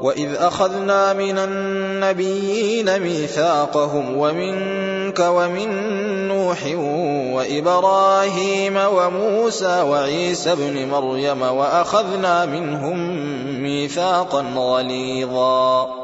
وإذ أخذنا من النبيين ميثاقهم ومنك ومن نوح وإبراهيم وموسى وعيسى ابن مريم وأخذنا منهم ميثاقا غليظا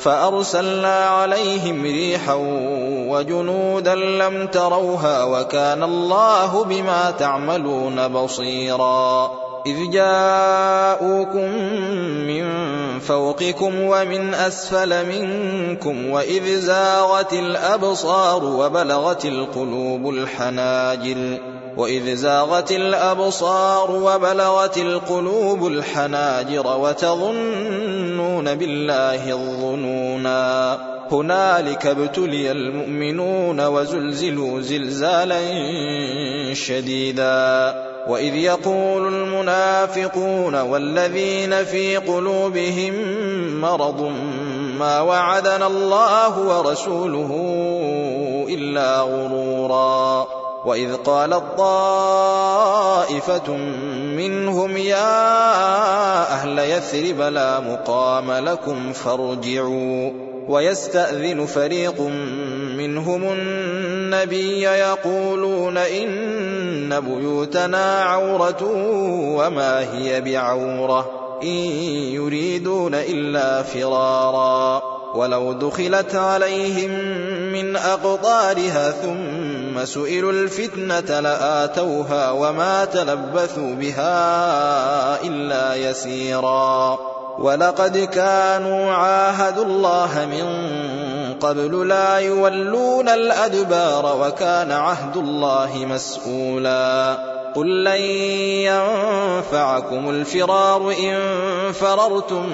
فأرسلنا عليهم ريحا وجنودا لم تروها وكان الله بما تعملون بصيرا. إذ جاءوكم من فوقكم ومن أسفل منكم وإذ زاغت الأبصار وبلغت القلوب الحناجر. وإذ زاغت الأبصار وبلغت القلوب الحناجر وتظنون بالله الظنونا. هنالك ابتلي المؤمنون وزلزلوا زلزالا شديدا. وإذ يقول المنافقون والذين في قلوبهم مرض ما وعدنا الله ورسوله إلا غرورا. وإذ قالت طائفة منهم يا أهل يثرب لا مقام لكم فارجعوا ويستأذن فريق منهم النبي يقولون إن بيوتنا عورة وما هي بعورة إن يريدون إلا فرارا ولو دخلت عليهم من أقطارها ثم سئلوا الفتنة لآتوها وما تلبثوا بها إلا يسيرا. ولقد كانوا عاهدوا الله من قبل لا يولون الأدبار وكان عهد الله مسؤولا. قل لن ينفعكم الفرار إن فررتم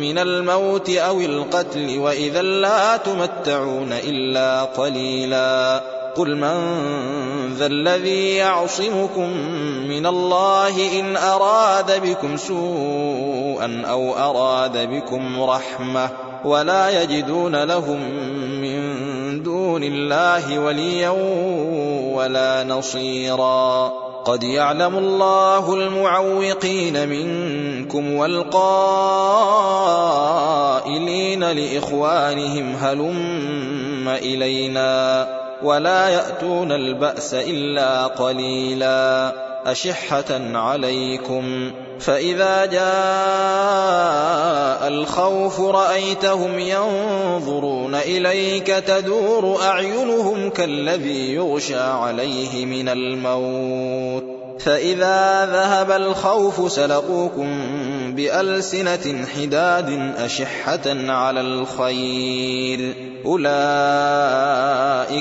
من الموت أو القتل وإذا لا تمتعون إلا قليلا. قل من ذا الذي يعصمكم من الله إن أراد بكم سوءا أو أراد بكم رحمة ولا يجدون لهم من دون الله وليا ولا نصيرا قد يعلم الله المعوقين منكم والقائلين لاخوانهم هلم الينا ولا يأتون البأس إلا قليلا أشحة عليكم فإذا جاء الخوف رأيتهم ينظرون إليك تدور أعينهم كالذي يغشى عليه من الموت فإذا ذهب الخوف سلقوكم بألسنة حداد أشحة على الخير. أولئك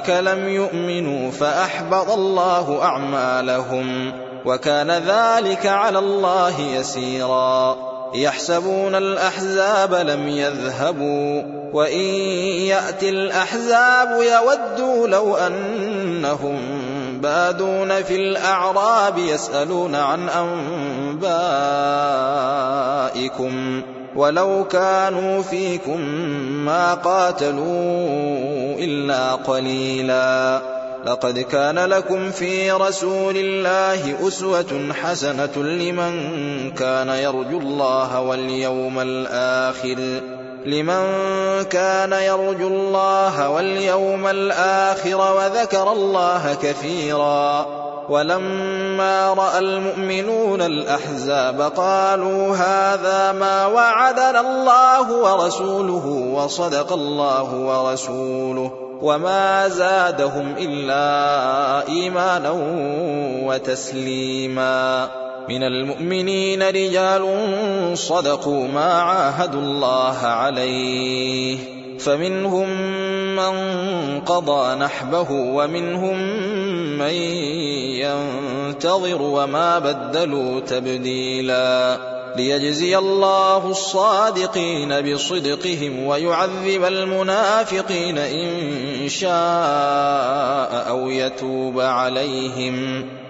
لم يؤمنوا فأحبط الله أعمالهم وكان ذلك على الله يسيرا. يحسبون الأحزاب لم يذهبوا وإن يأتي الأحزاب يودوا لو أنهم بادون في الأعراب يسألون عن أنبائكم ولو كانوا فيكم ما قاتلوا إلا قليلا. لقد كان لكم في رسول الله أسوة حسنة لمن كان يرجو الله واليوم الآخر. لمن كان يرجو الله واليوم الآخر وذكر الله كثيرا ولما رأى المؤمنون الأحزاب قالوا هذا ما وعدنا الله ورسوله وصدق الله ورسوله وما زادهم إلا إيمانا وتسليما من المؤمنين رجال صدقوا ما عاهدوا الله عليه. فمنهم من قضى نحبه ومنهم من ينتظر وما بدلوا تبديلا. ليجزي الله الصادقين بصدقهم ويعذب المنافقين إن شاء أو يتوب عليهم.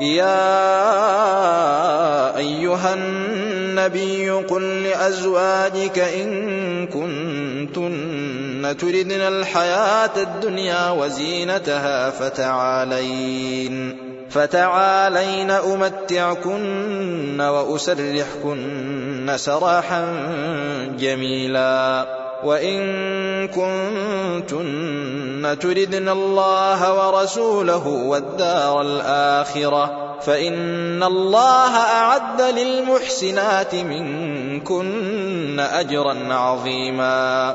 يا أيها النبي قل لأزواجك إن كنتن تردن الحياة الدنيا وزينتها فتعالين فتعالين أمتعكن وأسرحكن سراحا جميلا وإن كنتن تردن الله ورسوله والدار الآخرة فإن الله أعد للمحسنات منكن أجرا عظيما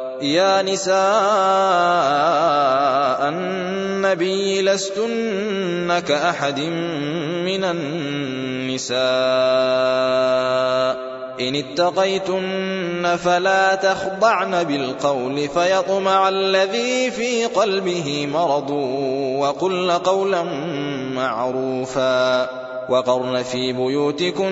يا نساء النبي لستن كأحد من النساء. إن اتقيتن فلا تخضعن بالقول فيطمع الذي في قلبه مرض وقلن قولا معروفا. وقرن في بيوتكن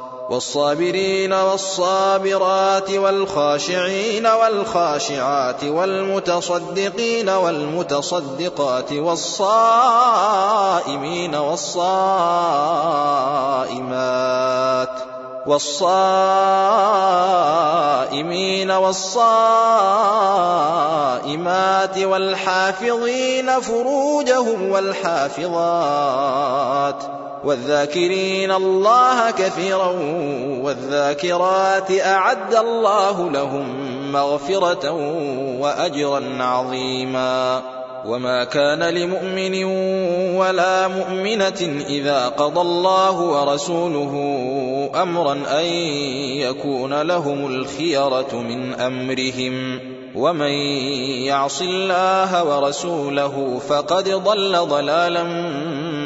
والصابرين والصابرات والخاشعين والخاشعات والمتصدقين والمتصدقات والصائمين والصائمات والصائمين والصائمات والحافظين فروجهم والحافظات والذاكرين الله كثيرا والذاكرات أعد الله لهم مغفرة وأجرا عظيما. وما كان لمؤمن ولا مؤمنة إذا قضى الله ورسوله أمرا أن يكون لهم الخيرة من أمرهم. ومن يعص الله ورسوله فقد ضل ضلالا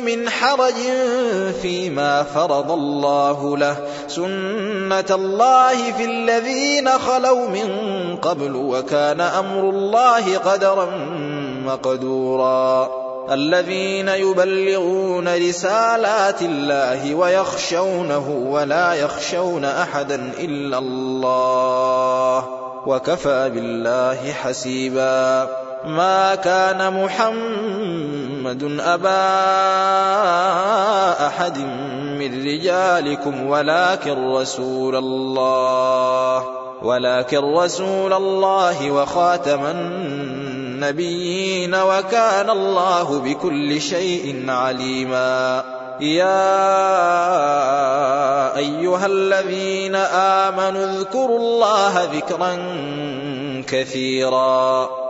من حرج فيما فرض الله له. سنة الله في الذين خلوا من قبل وكان أمر الله قدرا مقدورا. الذين يبلغون رسالات الله ويخشونه ولا يخشون أحدا إلا الله وكفى بالله حسيبا. ما كان محمد أبا أحد من رجالكم ولكن رسول الله ولكن رسول الله وخاتم النبيين وكان الله بكل شيء عليما. يا أيها الذين آمنوا اذكروا الله ذكرا كثيرا.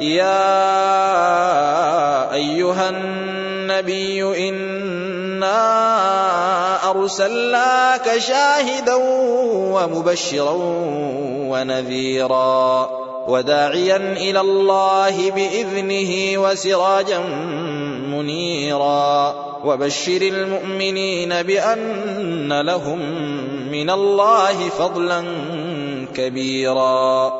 يا أيها النبي إنا أرسلناك شاهدا ومبشرا ونذيرا وداعيا إلى الله بإذنه وسراجا منيرا وبشر المؤمنين بأن لهم من الله فضلا كبيرا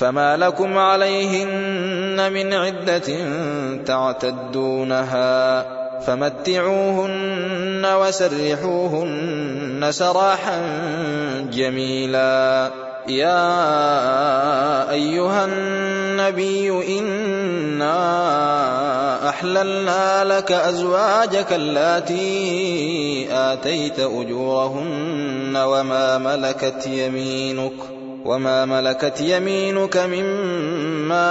فما لكم عليهن من عدة تعتدونها فمتعوهن وسرحوهن سراحا جميلا يا ايها النبي انا احللنا لك ازواجك اللاتي اتيت اجورهن وما ملكت يمينك وما ملكت يمينك مما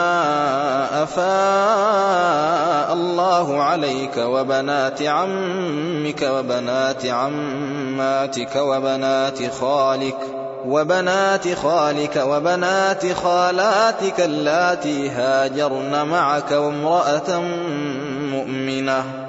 افاء الله عليك وبنات عمك وبنات عماتك وبنات خالك وبنات خالك وبنات خالاتك اللاتي هاجرن معك وامرأة مؤمنة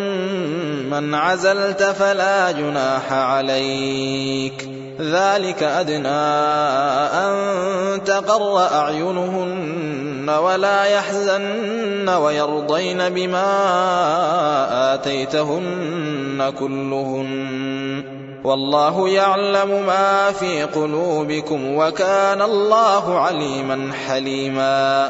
ممن عزلت فلا جناح عليك ذلك أدنى أن تقر أعينهن ولا يحزن ويرضين بما آتيتهن كلهن والله يعلم ما في قلوبكم وكان الله عليما حليما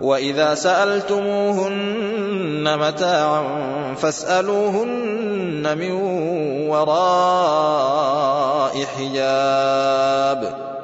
وإذا سألتموهن متاعا فاسألوهن من وراء حجاب.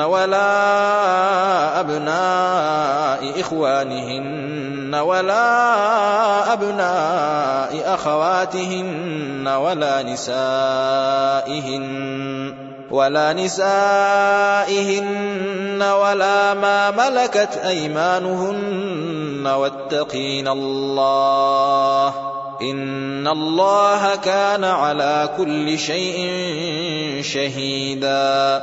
ولا أبناء إخوانهن ولا أبناء أخواتهن ولا نسائهن ولا نسائهن ولا ما ملكت أيمانهن واتقين الله إن الله كان على كل شيء شهيدا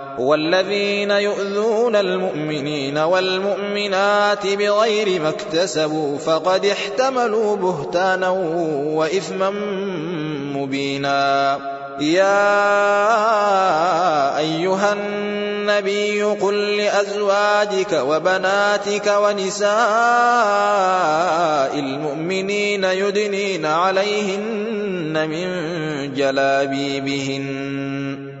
والذين يؤذون المؤمنين والمؤمنات بغير ما اكتسبوا فقد احتملوا بهتانا وإثما مبينا. يا أيها النبي قل لأزواجك وبناتك ونساء المؤمنين يدنين عليهن من جلابيبهن.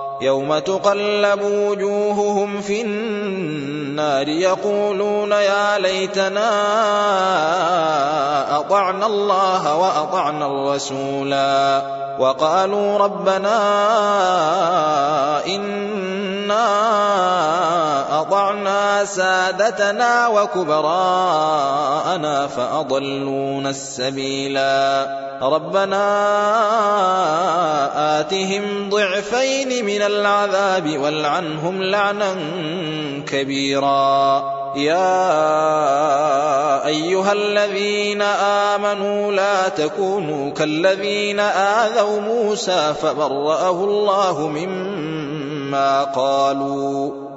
يوم تقلب وجوههم في النار يقولون يا ليتنا أطعنا الله وأطعنا الرسولا وقالوا ربنا إنا أطعنا سادتنا وكبراءنا فأضلونا السبيلا. ربنا آتهم ضعفين من العذاب والعنهم لعنا كبيرا. يا أيها الذين آمنوا لا تكونوا كالذين آذوا موسى فبرأه الله مما قالوا.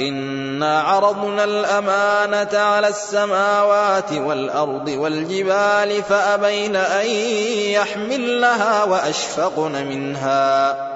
انا عرضنا الامانه على السماوات والارض والجبال فابين ان يحملنها واشفقن منها